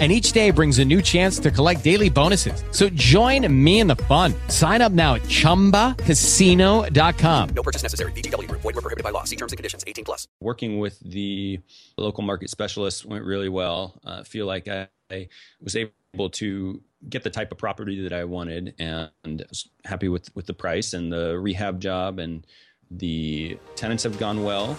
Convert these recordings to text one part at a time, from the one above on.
and each day brings a new chance to collect daily bonuses. So join me in the fun. Sign up now at ChumbaCasino.com. No purchase necessary. VGW. Void were prohibited by law. See terms and conditions. 18 plus. Working with the local market specialist went really well. I uh, feel like I, I, was able to get the type of property that I wanted and was happy with, with the price and the rehab job and the tenants have gone well.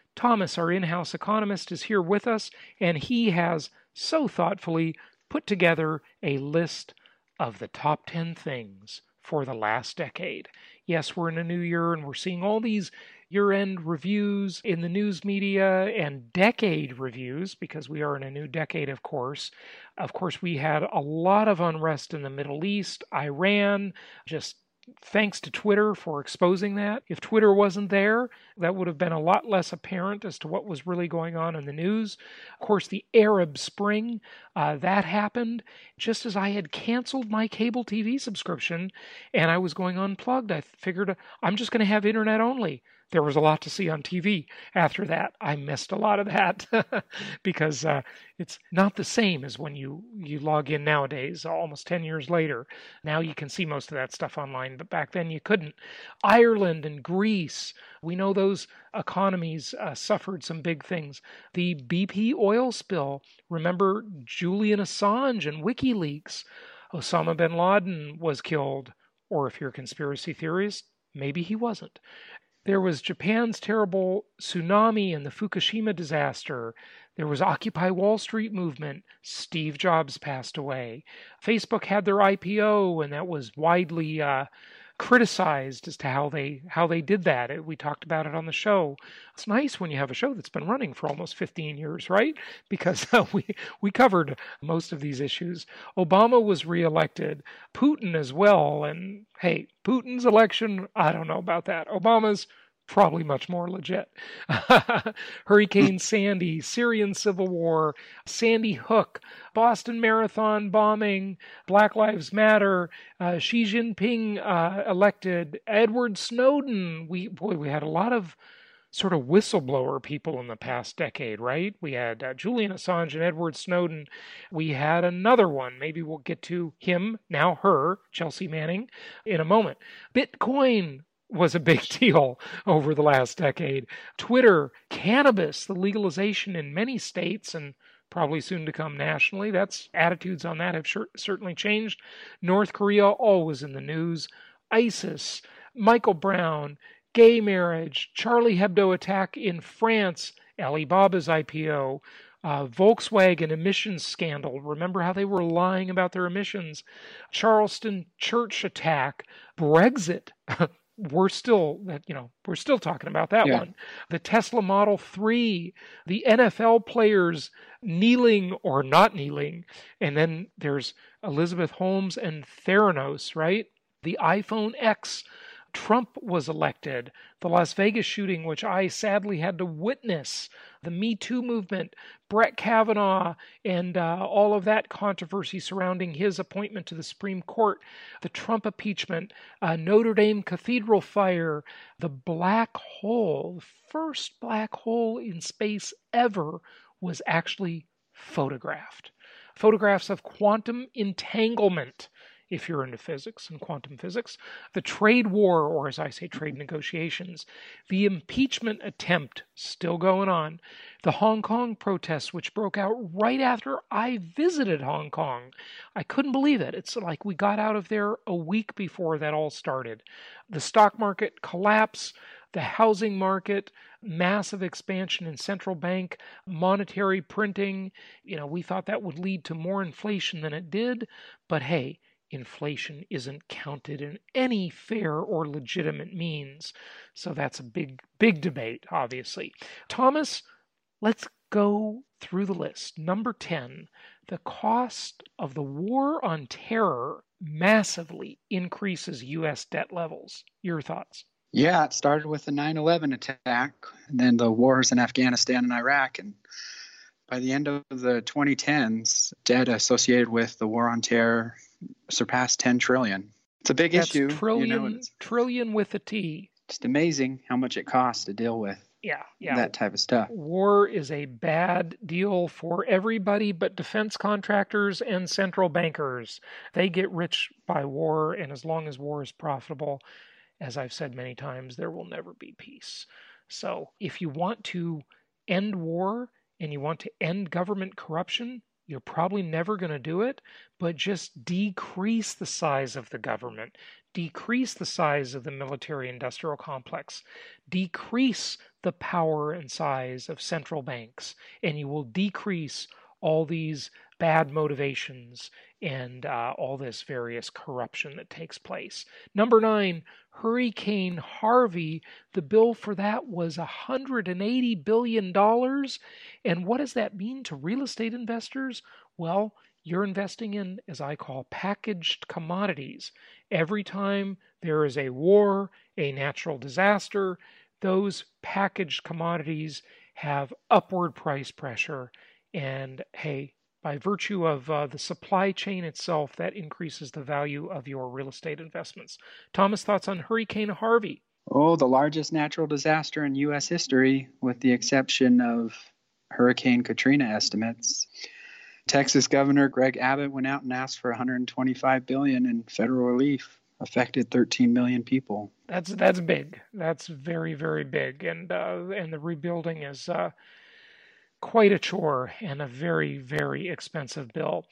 Thomas, our in house economist, is here with us, and he has so thoughtfully put together a list of the top 10 things for the last decade. Yes, we're in a new year and we're seeing all these year end reviews in the news media and decade reviews because we are in a new decade, of course. Of course, we had a lot of unrest in the Middle East, Iran, just thanks to Twitter for exposing that. If Twitter wasn't there, that would have been a lot less apparent as to what was really going on in the news. Of course, the Arab Spring, uh, that happened just as I had canceled my cable TV subscription and I was going unplugged. I figured I'm just going to have internet only there was a lot to see on TV after that. I missed a lot of that because uh, it's not the same as when you you log in nowadays. Almost ten years later, now you can see most of that stuff online, but back then you couldn't. Ireland and Greece, we know those economies uh, suffered some big things. The BP oil spill. Remember Julian Assange and WikiLeaks. Osama bin Laden was killed, or if you're a conspiracy theorist, maybe he wasn't. There was Japan's terrible tsunami and the Fukushima disaster. There was Occupy Wall Street movement. Steve Jobs passed away. Facebook had their IPO, and that was widely uh, criticized as to how they how they did that. We talked about it on the show. It's nice when you have a show that's been running for almost 15 years, right? Because uh, we we covered most of these issues. Obama was reelected, Putin as well, and hey, Putin's election, I don't know about that. Obama's probably much more legit. Hurricane Sandy, Syrian civil war, Sandy Hook, Boston Marathon bombing, Black Lives Matter, uh, Xi Jinping uh, elected, Edward Snowden. We boy, we had a lot of sort of whistleblower people in the past decade, right? We had uh, Julian Assange and Edward Snowden. We had another one. Maybe we'll get to him, now her, Chelsea Manning, in a moment. Bitcoin was a big deal over the last decade. Twitter, cannabis, the legalization in many states and probably soon to come nationally. That's attitudes on that have sure, certainly changed. North Korea always in the news. ISIS, Michael Brown, gay marriage, Charlie Hebdo attack in France, Alibaba's IPO, uh, Volkswagen emissions scandal. Remember how they were lying about their emissions? Charleston church attack, Brexit. we're still you know we're still talking about that yeah. one the tesla model 3 the nfl players kneeling or not kneeling and then there's elizabeth holmes and theranos right the iphone x Trump was elected, the Las Vegas shooting, which I sadly had to witness, the Me Too movement, Brett Kavanaugh, and uh, all of that controversy surrounding his appointment to the Supreme Court, the Trump impeachment, uh, Notre Dame Cathedral fire, the black hole, the first black hole in space ever was actually photographed. Photographs of quantum entanglement if you're into physics and quantum physics, the trade war, or as I say, trade negotiations, the impeachment attempt still going on, the Hong Kong protests, which broke out right after I visited Hong Kong. I couldn't believe it. It's like we got out of there a week before that all started. The stock market collapse, the housing market, massive expansion in central bank monetary printing. You know, we thought that would lead to more inflation than it did, but hey, inflation isn't counted in any fair or legitimate means. So that's a big, big debate, obviously. Thomas, let's go through the list. Number 10, the cost of the war on terror massively increases U.S. debt levels. Your thoughts? Yeah, it started with the 9 11 attack, and then the wars in Afghanistan and Iraq. And by the end of the 2010s, debt associated with the war on terror surpassed 10 trillion. It's a big That's issue. Trillion, you know, trillion with a T. Just amazing how much it costs to deal with yeah, yeah. that type of stuff. War is a bad deal for everybody but defense contractors and central bankers. They get rich by war, and as long as war is profitable, as I've said many times, there will never be peace. So if you want to end war and you want to end government corruption, you're probably never going to do it, but just decrease the size of the government, decrease the size of the military industrial complex, decrease the power and size of central banks, and you will decrease all these bad motivations and uh, all this various corruption that takes place. Number nine, Hurricane Harvey. The bill for that was $180 billion. And what does that mean to real estate investors? Well, you're investing in, as I call, packaged commodities. Every time there is a war, a natural disaster, those packaged commodities have upward price pressure. And hey, by virtue of uh, the supply chain itself, that increases the value of your real estate investments. Thomas, thoughts on Hurricane Harvey? Oh, the largest natural disaster in U.S. history, with the exception of Hurricane Katrina estimates. Texas Governor Greg Abbott went out and asked for 125 billion in federal relief. Affected 13 million people. That's that's big. That's very very big, and uh, and the rebuilding is uh, quite a chore and a very, very expensive bill.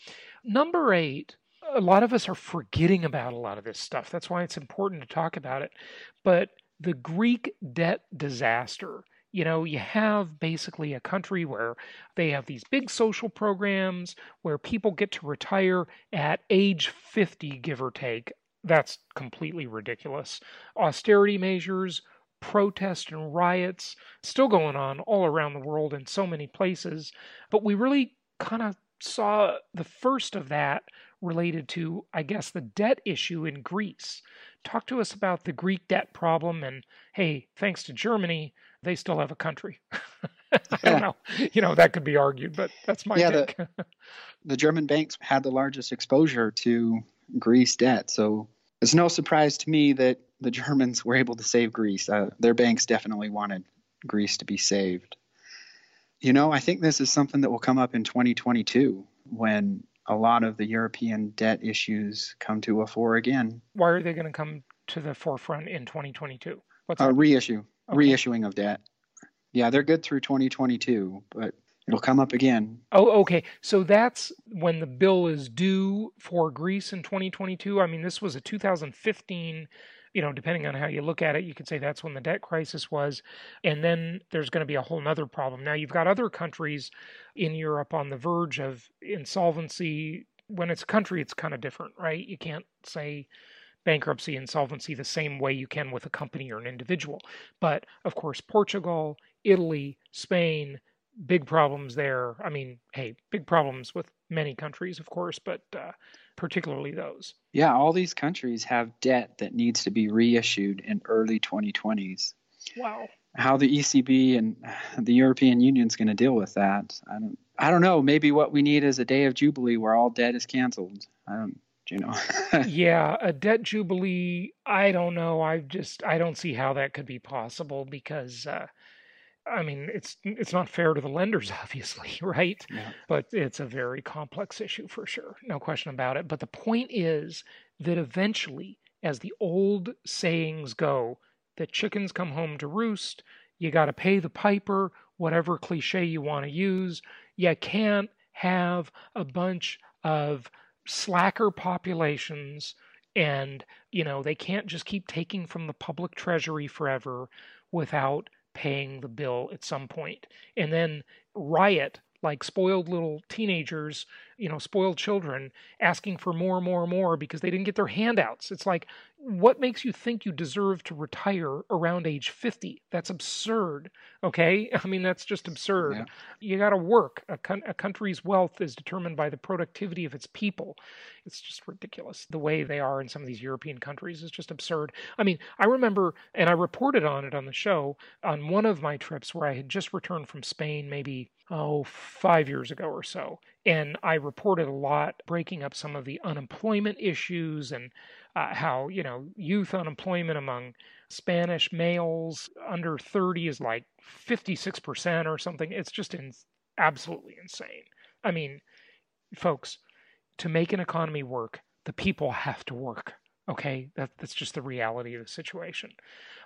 Number eight, a lot of us are forgetting about a lot of this stuff. That's why it's important to talk about it. But the Greek debt disaster. You know, you have basically a country where they have these big social programs where people get to retire at age 50, give or take. That's completely ridiculous. Austerity measures, protests and riots still going on all around the world in so many places. But we really kind of saw the first of that related to, I guess, the debt issue in Greece. Talk to us about the Greek debt problem. And hey, thanks to Germany, they still have a country. I don't know. You know, that could be argued, but that's my yeah, take. The, the German banks had the largest exposure to Greece debt. So it's no surprise to me that the Germans were able to save Greece. Uh, their banks definitely wanted Greece to be saved. You know, I think this is something that will come up in 2022 when a lot of the European debt issues come to a fore again. Why are they going to come to the forefront in 2022? What's a reissue, okay. reissuing of debt. Yeah, they're good through 2022, but it'll come up again. Oh, okay. So that's when the bill is due for Greece in 2022. I mean, this was a 2015 you know, depending on how you look at it, you could say that's when the debt crisis was. And then there's going to be a whole other problem. Now, you've got other countries in Europe on the verge of insolvency. When it's a country, it's kind of different, right? You can't say bankruptcy, insolvency the same way you can with a company or an individual. But of course, Portugal, Italy, Spain, big problems there. I mean, hey, big problems with many countries, of course, but uh, particularly those. Yeah, all these countries have debt that needs to be reissued in early 2020s. Wow. How the ECB and the European Union is going to deal with that, I don't. I don't know. Maybe what we need is a day of jubilee where all debt is canceled. I don't. You know. yeah, a debt jubilee. I don't know. I just I don't see how that could be possible because. Uh, I mean, it's it's not fair to the lenders, obviously, right? Yeah. But it's a very complex issue for sure, no question about it. But the point is that eventually, as the old sayings go, the chickens come home to roost. You got to pay the piper, whatever cliche you want to use. You can't have a bunch of slacker populations and you know they can't just keep taking from the public treasury forever without paying the bill at some point. And then riot like spoiled little teenagers, you know, spoiled children asking for more and more and more because they didn't get their handouts. It's like, what makes you think you deserve to retire around age 50? That's absurd. Okay. I mean, that's just absurd. Yeah. You got to work. A, con- a country's wealth is determined by the productivity of its people. It's just ridiculous. The way they are in some of these European countries is just absurd. I mean, I remember, and I reported on it on the show on one of my trips where I had just returned from Spain, maybe oh, five years ago or so. And I reported a lot, breaking up some of the unemployment issues and uh, how, you know, youth unemployment among Spanish males under 30 is like 56% or something. It's just in, absolutely insane. I mean, folks, to make an economy work, the people have to work. Okay, that, that's just the reality of the situation.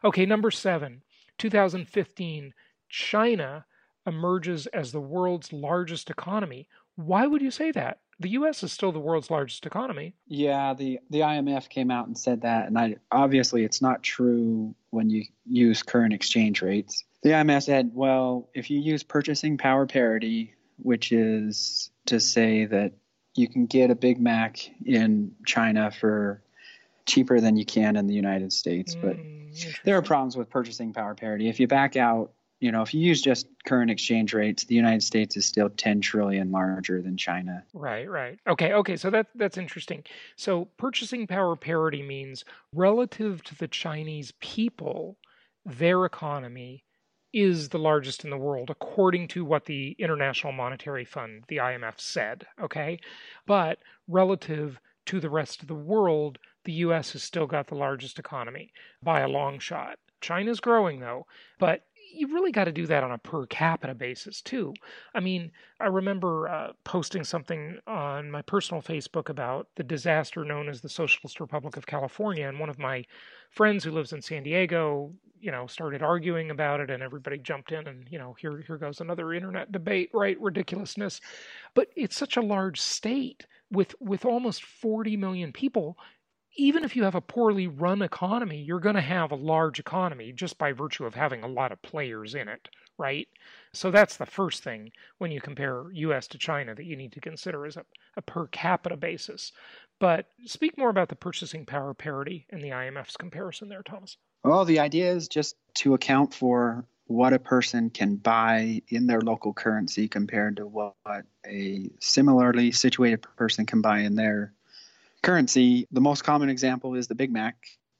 Okay, number seven, 2015, China emerges as the world's largest economy. Why would you say that? The US is still the world's largest economy. Yeah, the the IMF came out and said that, and I obviously it's not true when you use current exchange rates. The IMF said, well, if you use purchasing power parity, which is to say that you can get a Big Mac in China for cheaper than you can in the United States, but Mm, there are problems with purchasing power parity. If you back out, you know, if you use just current exchange rates, the United States is still 10 trillion larger than China. Right, right. Okay, okay. So that that's interesting. So purchasing power parity means relative to the Chinese people, their economy is the largest in the world according to what the International Monetary Fund, the IMF said, okay? But relative to the rest of the world, the US has still got the largest economy by a long shot. China's growing though, but you really got to do that on a per capita basis too. I mean, I remember uh, posting something on my personal Facebook about the disaster known as the Socialist Republic of California, and one of my friends who lives in San Diego, you know, started arguing about it, and everybody jumped in, and you know, here here goes another internet debate, right? Ridiculousness, but it's such a large state with with almost 40 million people even if you have a poorly run economy, you're going to have a large economy just by virtue of having a lot of players in it, right? So that's the first thing when you compare US to China that you need to consider is a, a per capita basis. But speak more about the purchasing power parity and the IMF's comparison there, Thomas. Well, the idea is just to account for what a person can buy in their local currency compared to what a similarly situated person can buy in their currency. The most common example is the Big Mac.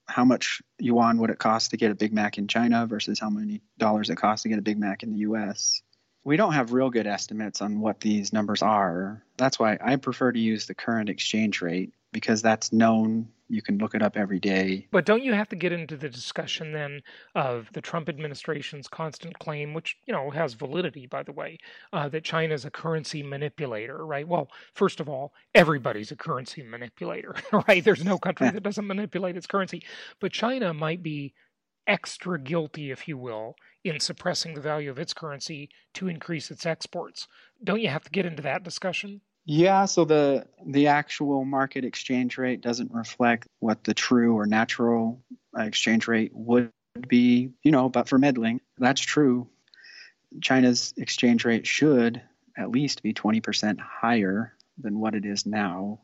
How much yuan would it cost to get a Big Mac in China versus how many dollars it costs to get a Big Mac in the US? We don't have real good estimates on what these numbers are. That's why I prefer to use the current exchange rate because that's known. You can look it up every day. But don't you have to get into the discussion then of the Trump administration's constant claim, which you know has validity, by the way, uh, that China is a currency manipulator, right? Well, first of all, everybody's a currency manipulator, right? There's no country that doesn't manipulate its currency, but China might be extra guilty, if you will, in suppressing the value of its currency to increase its exports. Don't you have to get into that discussion? Yeah, so the the actual market exchange rate doesn't reflect what the true or natural uh, exchange rate would be, you know, but for meddling, that's true. China's exchange rate should at least be 20% higher than what it is now.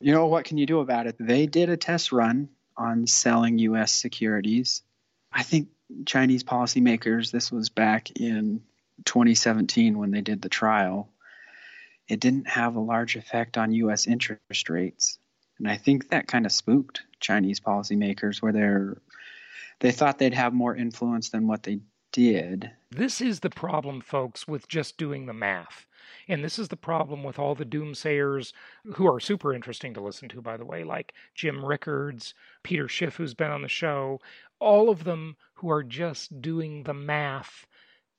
You know, what can you do about it? They did a test run on selling US securities. I think Chinese policymakers, this was back in 2017 when they did the trial, it didn't have a large effect on US interest rates. And I think that kind of spooked Chinese policymakers where they're they thought they'd have more influence than what they did. This is the problem, folks, with just doing the math. And this is the problem with all the doomsayers who are super interesting to listen to, by the way, like Jim Rickards, Peter Schiff, who's been on the show, all of them who are just doing the math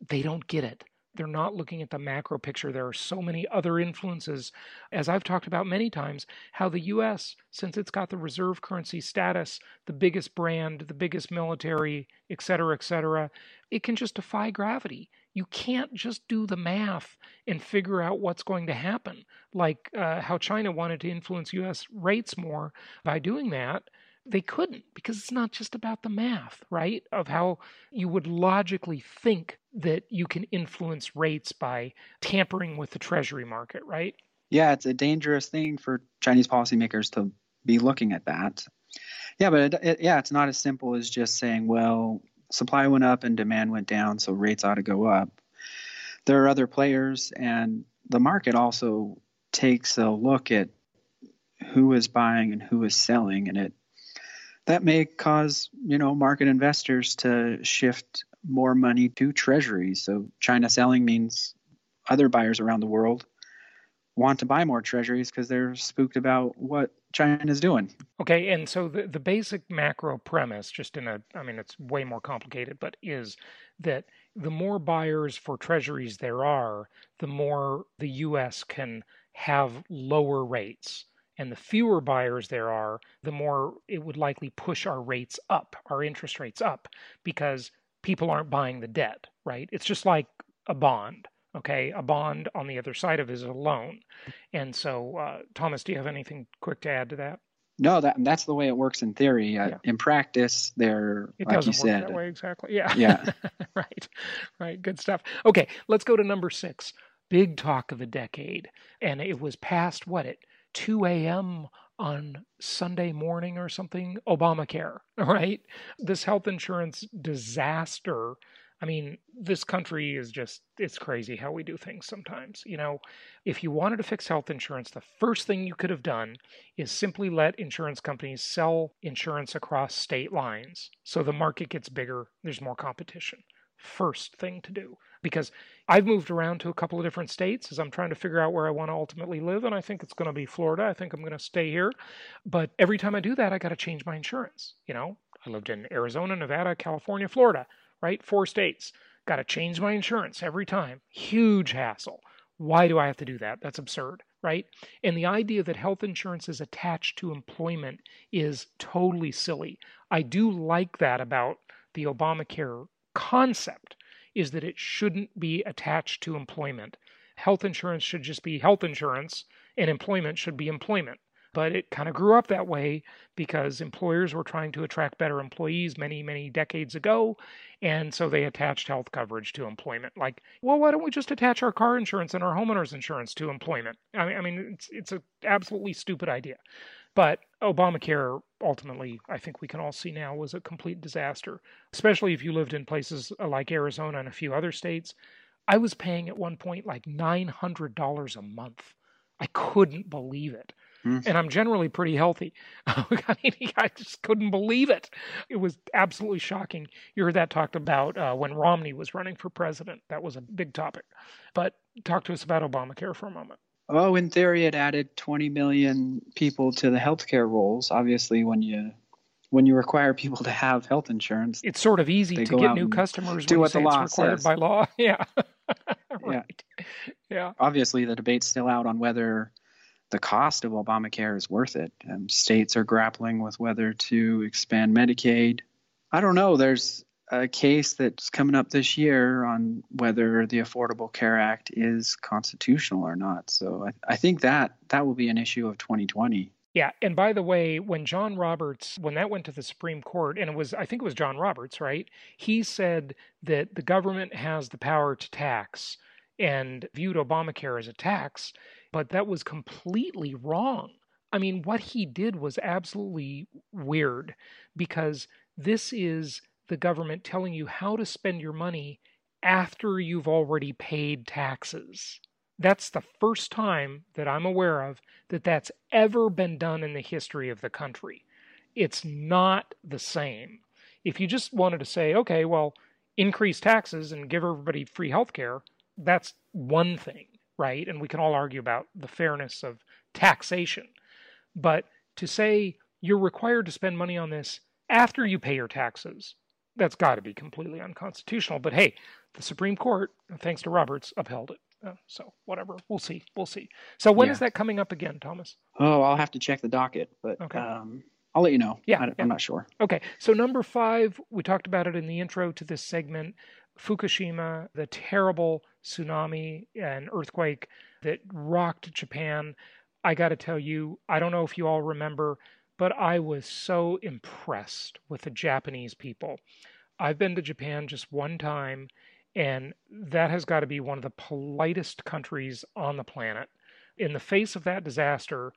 they don't get it. They're not looking at the macro picture. There are so many other influences, as I've talked about many times, how the US, since it's got the reserve currency status, the biggest brand, the biggest military, et cetera, et cetera, it can just defy gravity. You can't just do the math and figure out what's going to happen, like uh, how China wanted to influence US rates more by doing that they couldn't because it's not just about the math, right? Of how you would logically think that you can influence rates by tampering with the treasury market, right? Yeah, it's a dangerous thing for Chinese policymakers to be looking at that. Yeah, but it, it, yeah, it's not as simple as just saying, well, supply went up and demand went down, so rates ought to go up. There are other players, and the market also takes a look at who is buying and who is selling, and it that may cause you know market investors to shift more money to treasuries. So China selling means other buyers around the world want to buy more treasuries because they're spooked about what China is doing. Okay, and so the, the basic macro premise, just in a, I mean, it's way more complicated, but is that the more buyers for treasuries there are, the more the U.S. can have lower rates and the fewer buyers there are, the more it would likely push our rates up, our interest rates up, because people aren't buying the debt, right? It's just like a bond. Okay, a bond on the other side of it is a loan. And so, uh, Thomas, do you have anything quick to add to that? No, that that's the way it works in theory. Uh, yeah. In practice, they're it like doesn't you said, work that way exactly. Yeah. Yeah. right. Right. Good stuff. Okay, let's go to number six. Big talk of the decade, and it was past what it 2 a.m. on Sunday morning or something, Obamacare, right? This health insurance disaster. I mean, this country is just, it's crazy how we do things sometimes. You know, if you wanted to fix health insurance, the first thing you could have done is simply let insurance companies sell insurance across state lines so the market gets bigger, there's more competition. First thing to do because I've moved around to a couple of different states as I'm trying to figure out where I want to ultimately live. And I think it's going to be Florida. I think I'm going to stay here. But every time I do that, I got to change my insurance. You know, I lived in Arizona, Nevada, California, Florida, right? Four states. Got to change my insurance every time. Huge hassle. Why do I have to do that? That's absurd, right? And the idea that health insurance is attached to employment is totally silly. I do like that about the Obamacare concept is that it shouldn't be attached to employment. Health insurance should just be health insurance, and employment should be employment. But it kind of grew up that way because employers were trying to attract better employees many, many decades ago. And so they attached health coverage to employment. Like, well, why don't we just attach our car insurance and our homeowner's insurance to employment? I mean, I mean it's, it's an absolutely stupid idea. But Obamacare, ultimately, I think we can all see now, was a complete disaster, especially if you lived in places like Arizona and a few other states. I was paying at one point like $900 a month. I couldn't believe it. Mm. And I'm generally pretty healthy. I mean, I just couldn't believe it. It was absolutely shocking. You heard that talked about uh, when Romney was running for president. That was a big topic. But talk to us about Obamacare for a moment. Oh, in theory, it added 20 million people to the healthcare rolls. Obviously, when you when you require people to have health insurance, it's sort of easy to get new customers. Do what the law required says. by law. Yeah. right. Yeah. yeah. Obviously, the debate's still out on whether the cost of Obamacare is worth it. Um, states are grappling with whether to expand Medicaid. I don't know. There's a case that's coming up this year on whether the Affordable Care Act is constitutional or not. So I, I think that that will be an issue of 2020. Yeah, and by the way, when John Roberts, when that went to the Supreme Court, and it was, I think it was John Roberts, right? He said that the government has the power to tax and viewed Obamacare as a tax, but that was completely wrong. I mean, what he did was absolutely weird because this is the government telling you how to spend your money after you've already paid taxes. That's the first time that I'm aware of that that's ever been done in the history of the country. It's not the same. If you just wanted to say, okay, well, increase taxes and give everybody free health care, that's one thing, right? And we can all argue about the fairness of taxation. But to say you're required to spend money on this after you pay your taxes, that's got to be completely unconstitutional. But hey, the Supreme Court, thanks to Roberts, upheld it. Uh, so whatever, we'll see, we'll see. So when Yeah. is that coming up again, Thomas? Oh, I'll have to check the docket, but Okay. um, I'll let you know. Yeah, I, yeah. am not sure. Okay, so number five, we talked about it in the intro to this segment Fukushima, the terrible tsunami and earthquake that rocked Japan. I got to tell you, I don't know if you all remember, but I was so impressed with the Japanese people. I've been to Japan just one time, and that has got to be one of the politest countries on the planet. In the face of that disaster,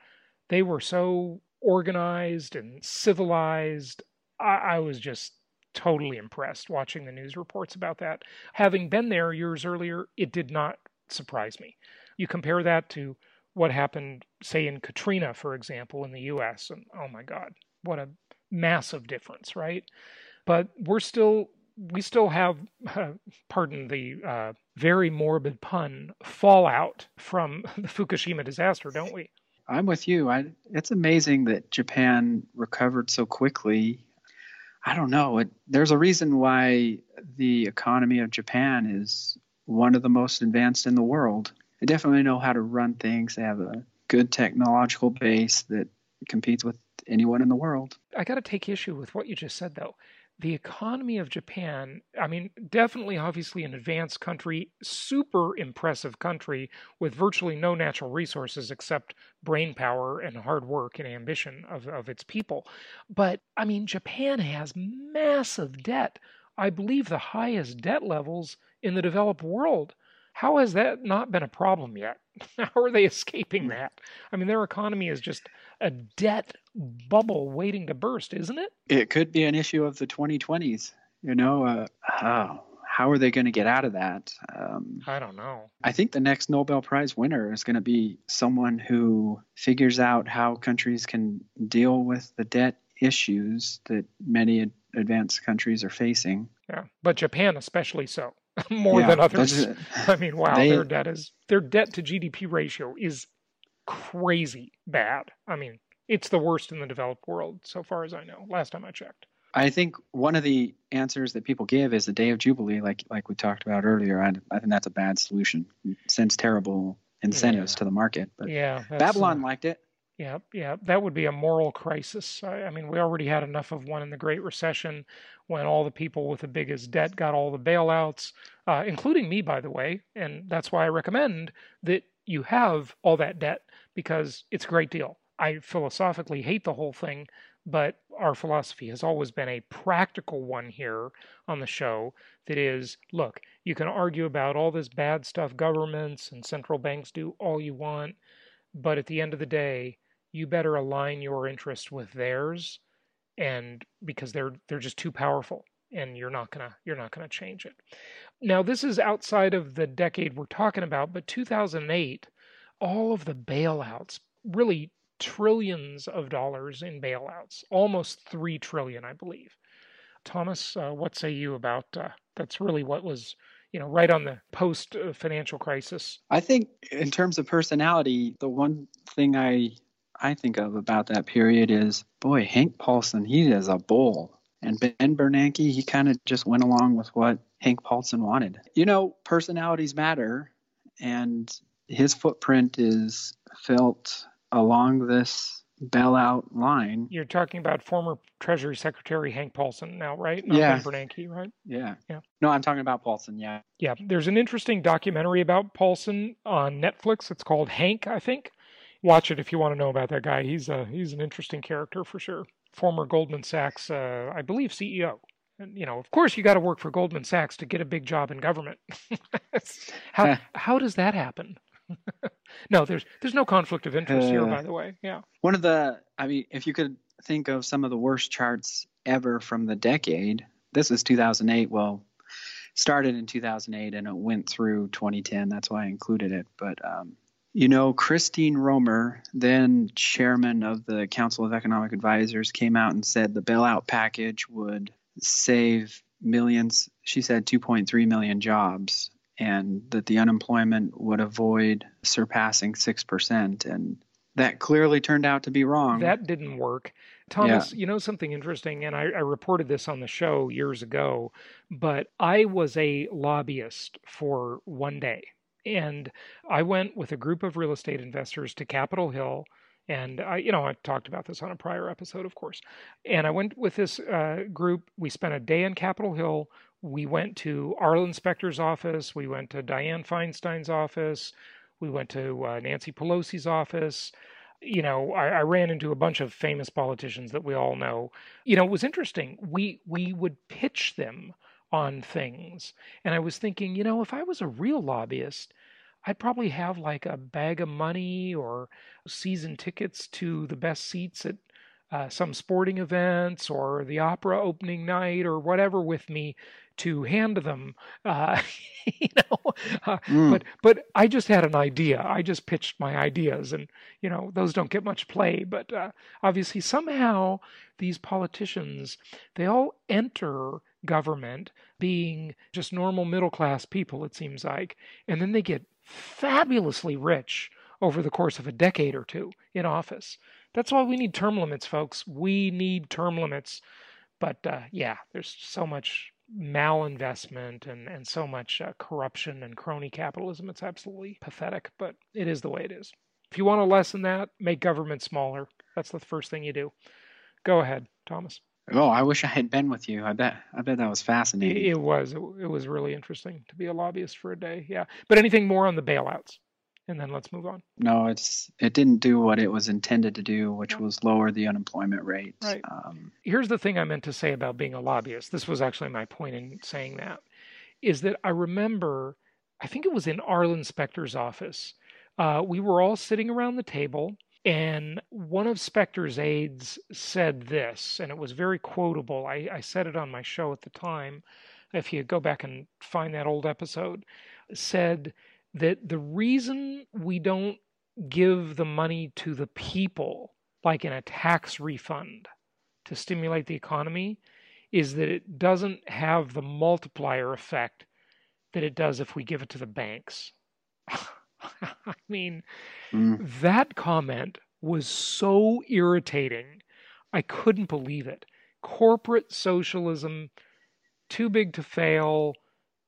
they were so organized and civilized. I, I was just totally impressed watching the news reports about that. Having been there years earlier, it did not surprise me. You compare that to what happened, say, in Katrina, for example, in the US, and oh my God, what a massive difference, right? But we're still, we still have, pardon the uh, very morbid pun, fallout from the Fukushima disaster, don't we? I'm with you. I, it's amazing that Japan recovered so quickly. I don't know. It, there's a reason why the economy of Japan is one of the most advanced in the world. They definitely know how to run things. They have a good technological base that competes with anyone in the world. I got to take issue with what you just said, though. The economy of Japan, I mean, definitely, obviously, an advanced country, super impressive country with virtually no natural resources except brain power and hard work and ambition of, of its people. But, I mean, Japan has massive debt. I believe the highest debt levels in the developed world. How has that not been a problem yet? How are they escaping that? I mean, their economy is just a debt bubble waiting to burst, isn't it? It could be an issue of the 2020s. You know, uh, oh, how are they going to get out of that? Um, I don't know. I think the next Nobel Prize winner is going to be someone who figures out how countries can deal with the debt issues that many advanced countries are facing. Yeah, but Japan especially so, more Yeah, than others. I mean, wow, they- their debt is their debt to GDP ratio is crazy bad. I mean, it's the worst in the developed world so far as I know. Last time I checked. I think one of the answers that people give is the day of jubilee, like like we talked about earlier. I, I think that's a bad solution. It sends terrible incentives Yeah. to the market. But Yeah, Babylon uh, liked it. Yeah, yeah, that would be a moral crisis. I, I mean, we already had enough of one in the Great Recession when all the people with the biggest debt got all the bailouts, uh, including me, by the way. And that's why I recommend that you have all that debt because it's a great deal. I philosophically hate the whole thing, but our philosophy has always been a practical one here on the show that is look, you can argue about all this bad stuff governments and central banks do all you want, but at the end of the day, you better align your interest with theirs and because they're they're just too powerful and you're not going to you're not going to change it. Now, this is outside of the decade we're talking about, but 2008 all of the bailouts, really trillions of dollars in bailouts, almost 3 trillion, I believe. Thomas, uh, what say you about uh, that's really what was, you know, right on the post uh, financial crisis. I think in terms of personality, the one thing I I think of about that period is boy, Hank Paulson, he is a bull. And Ben Bernanke, he kind of just went along with what Hank Paulson wanted. You know, personalities matter, and his footprint is felt along this bailout line. You're talking about former Treasury Secretary Hank Paulson now, right? Not Yeah. Ben Bernanke, right? Yeah. Yeah. No, I'm talking about Paulson. Yeah. Yeah, there's an interesting documentary about Paulson on Netflix. It's called Hank, I think. Watch it if you want to know about that guy. He's a he's an interesting character for sure. Former Goldman Sachs, uh, I believe, CEO. And, you know, of course, you got to work for Goldman Sachs to get a big job in government. how how does that happen? no, there's there's no conflict of interest here, Uh, by the way. Yeah. One of the, I mean, if you could think of some of the worst charts ever from the decade, this is 2008. Well, started in 2008 and it went through 2010. That's why I included it. But, um, you know, Christine Romer, then chairman of the Council of Economic Advisors, came out and said the bailout package would save millions. She said 2.3 million jobs and that the unemployment would avoid surpassing 6%. And that clearly turned out to be wrong. That didn't work. Thomas, you know something interesting, and I, I reported this on the show years ago, but I was a lobbyist for one day. And I went with a group of real estate investors to Capitol Hill. And I, you know, I talked about this on a prior episode, of course. And I went with this uh, group. We spent a day in Capitol Hill. We went to Arlen Specter's office. We went to Dianne Feinstein's office. We went to uh, Nancy Pelosi's office you know, I, I, ran into a bunch of famous politicians that we all know. You know, it was interesting. We we would pitch them on things, and I was thinking, you know, if I was a real lobbyist, I'd probably have like a bag of money or season tickets to the best seats at uh, some sporting events or the opera opening night or whatever with me to hand them. Uh, you know, uh, mm. but but I just had an idea. I just pitched my ideas, and you know those don't get much play. But uh, obviously, somehow these politicians they all enter government being just normal middle class people. It seems like, and then they get fabulously rich over the course of a decade or two in office. That's why we need term limits, folks. We need term limits. But uh, yeah, there's so much malinvestment and, and so much uh, corruption and crony capitalism. It's absolutely pathetic, but it is the way it is. If you want to lessen that, make government smaller. That's the first thing you do. Go ahead, Thomas. Oh, I wish I had been with you. I bet. I bet that was fascinating. It, was. It, it was really interesting to be a lobbyist for a day. Yeah. But anything more on the bailouts? and then let's move on. No, it's it didn't do what it was intended to do, which was lower the unemployment rate. Right. Um, Here's the thing I meant to say about being a lobbyist. This was actually my point in saying that, is that I remember, I think it was in Arlen Specter's office. Uh, we were all sitting around the table, and one of Specter's aides said this, and it was very quotable. I, I said it on my show at the time. If you go back and find that old episode, said that the reason we don't give the money to the people, like in a tax refund to stimulate the economy, is that it doesn't have the multiplier effect that it does if we give it to the banks. I mean, mm. that comment was so irritating. I couldn't believe it. Corporate socialism, too big to fail,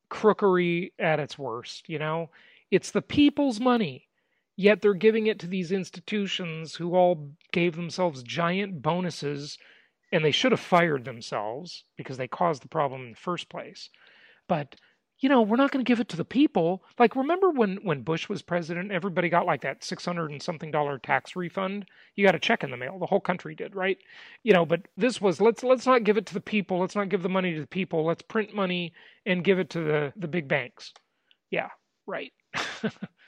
crookery at its worst, you know? It's the people's money, yet they're giving it to these institutions who all gave themselves giant bonuses and they should have fired themselves because they caused the problem in the first place. But you know, we're not going to give it to the people. Like, remember when when Bush was president, everybody got like that six hundred and something dollar tax refund. You got a check in the mail. The whole country did, right? You know, but this was let's let's not give it to the people. Let's not give the money to the people. Let's print money and give it to the the big banks. Yeah, right.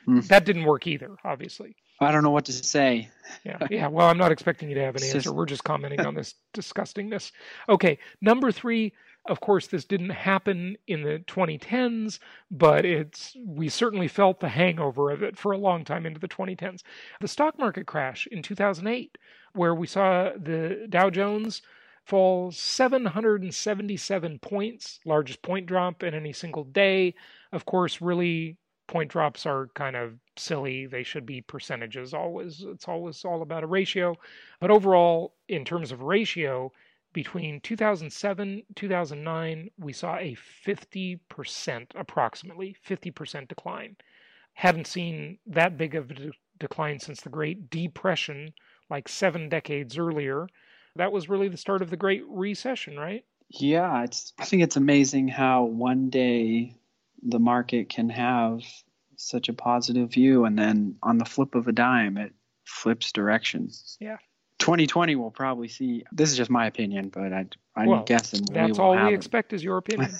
mm. That didn't work either, obviously. I don't know what to say. yeah, yeah. Well, I'm not expecting you to have an answer. We're just commenting on this disgustingness. Okay, number three. Of course, this didn't happen in the 2010s, but it's we certainly felt the hangover of it for a long time into the 2010s. The stock market crash in 2008, where we saw the Dow Jones fall 777 points, largest point drop in any single day. Of course, really point drops are kind of silly. They should be percentages always. It's always all about a ratio. But overall, in terms of ratio, between 2007 2009 we saw a 50% approximately 50% decline hadn't seen that big of a de- decline since the great depression like 7 decades earlier that was really the start of the great recession right yeah it's i think it's amazing how one day the market can have such a positive view, and then on the flip of a dime, it flips directions. Yeah. 2020 we'll probably see. This is just my opinion, but I, I'm well, guessing that's we all we expect is your opinion.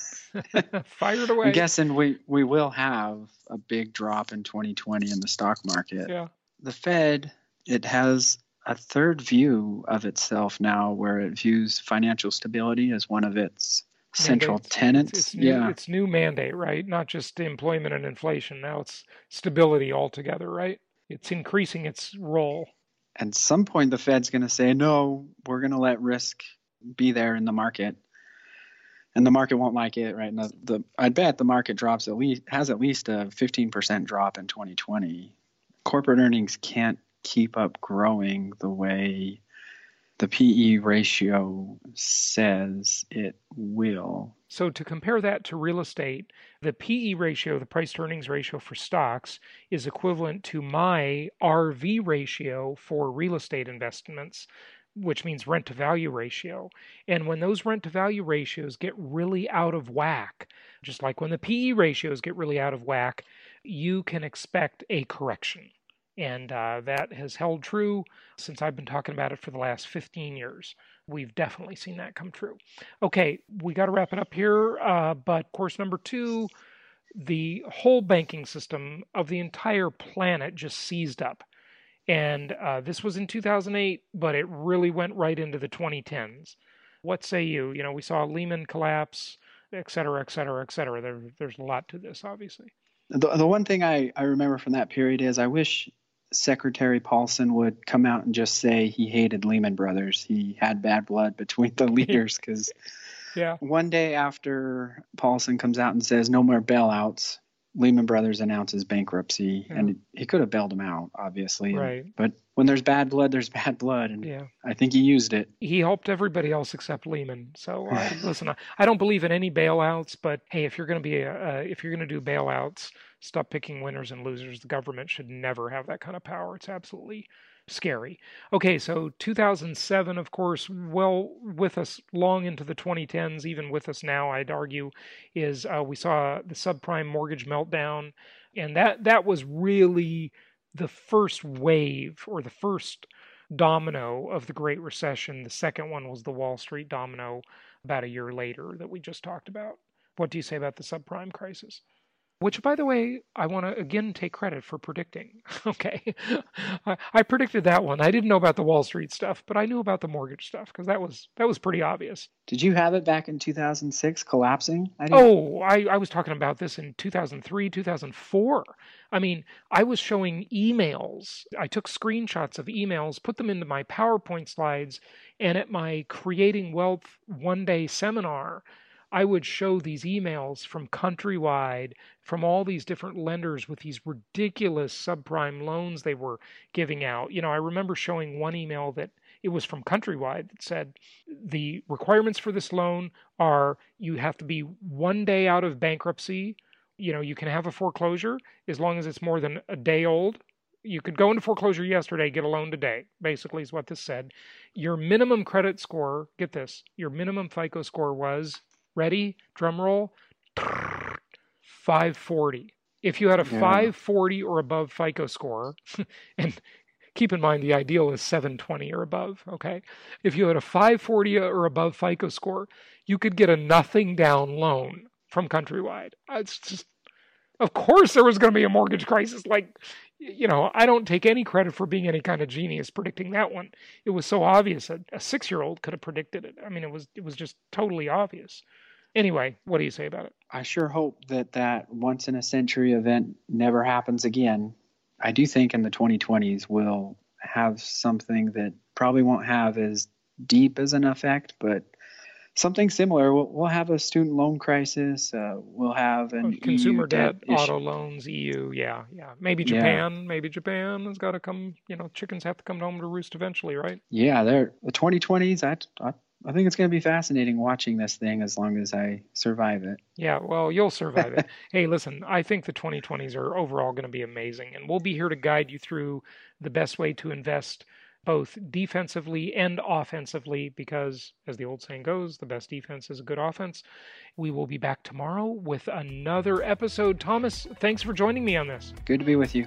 Fire it away. I'm guessing we we will have a big drop in 2020 in the stock market. Yeah. The Fed it has a third view of itself now, where it views financial stability as one of its central mandates. tenants. It's, it's new, yeah, it's new mandate, right? Not just employment and inflation. Now it's stability altogether, right? It's increasing its role. At some point, the Fed's going to say, "No, we're going to let risk be there in the market." and the market won't like it, right? The, the I bet the market drops at least has at least a 15% drop in 2020. Corporate earnings can't keep up growing the way the PE ratio says it will. So, to compare that to real estate, the PE ratio, the price to earnings ratio for stocks, is equivalent to my RV ratio for real estate investments, which means rent to value ratio. And when those rent to value ratios get really out of whack, just like when the PE ratios get really out of whack, you can expect a correction. And uh, that has held true since I've been talking about it for the last 15 years. We've definitely seen that come true. Okay, we got to wrap it up here. Uh, but course number two the whole banking system of the entire planet just seized up. And uh, this was in 2008, but it really went right into the 2010s. What say you? You know, we saw Lehman collapse, et cetera, et cetera, et cetera. There, there's a lot to this, obviously. The, the one thing I, I remember from that period is I wish Secretary Paulson would come out and just say he hated Lehman Brothers. He had bad blood between the leaders because yeah. one day after Paulson comes out and says no more bailouts, Lehman Brothers announces bankruptcy, Yeah. and he could have bailed him out, obviously. and- Right. But when there's bad blood, there's bad blood, and Yeah. I think he used it. he helped everybody else except Lehman. So I, listen, I, I don't believe in any bailouts, but hey, if you're going to be a, uh, if you're going to do bailouts, stop picking winners and losers. The government should never have that kind of power. It's absolutely scary. Okay, so 2007, of course, well with us long into the 2010s, even with us now, I'd argue, is uh, we saw the subprime mortgage meltdown, and that that was really the first wave or the first domino of the Great Recession. The second one was the Wall Street domino about a year later that we just talked about. What do you say about the subprime crisis? Which, by the way, I want to again take credit for predicting. Okay. I, I predicted that one. I didn't know about the Wall Street stuff, but I knew about the mortgage stuff because that was that was pretty obvious. Did you have it back in 2006 collapsing? I Oh, I, I was talking about this in 2003, 2004. I mean, I was showing emails. I took screenshots of emails, put them into my PowerPoint slides, and at my Creating Wealth one day seminar, I would show these emails from Countrywide, from all these different lenders with these ridiculous subprime loans they were giving out. You know, I remember showing one email that it was from Countrywide that said the requirements for this loan are you have to be one day out of bankruptcy. You know, you can have a foreclosure as long as it's more than a day old. You could go into foreclosure yesterday, get a loan today, basically, is what this said. Your minimum credit score, get this, your minimum FICO score was ready, drum roll, 540. If you had a Yeah. 540 or above FICO score, and keep in mind the ideal is 720 or above, okay? If you had a 540 or above FICO score, you could get a nothing down loan from Countrywide. Uh, It's just, of course, there was going to be a mortgage crisis. Like, you know, I don't take any credit for being any kind of genius predicting that one. It was so obvious a six year old could have predicted it. I mean, it was it was just totally obvious. Anyway, what do you say about it? I sure hope that that once in a century event never happens again. I do think in the 2020s we'll have something that probably won't have as deep as an effect, but something similar. We'll, we'll have a student loan crisis. Uh, we'll have an EU Consumer debt, issue. auto loans, EU, yeah, yeah. Maybe Yeah. Japan, maybe Japan has got to come. You know, chickens have to come home to roost eventually, right? Yeah, there. The 2020s. I, I I think it's going to be fascinating watching this thing as long as I survive it. Yeah, well, you'll survive it. hey, listen, I think the 2020s are overall going to be amazing, and we'll be here to guide you through the best way to invest both defensively and offensively because, as the old saying goes, the best defense is a good offense. We will be back tomorrow with another episode. Thomas, thanks for joining me on this. Good to be with you.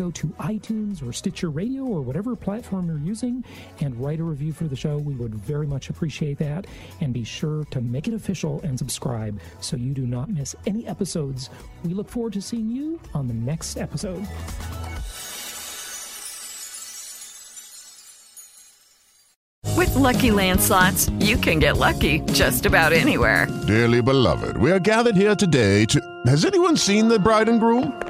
go to iTunes or Stitcher Radio or whatever platform you're using and write a review for the show. We would very much appreciate that. And be sure to make it official and subscribe so you do not miss any episodes. We look forward to seeing you on the next episode. With lucky Land slots, you can get lucky just about anywhere. Dearly beloved, we are gathered here today to. Has anyone seen the bride and groom?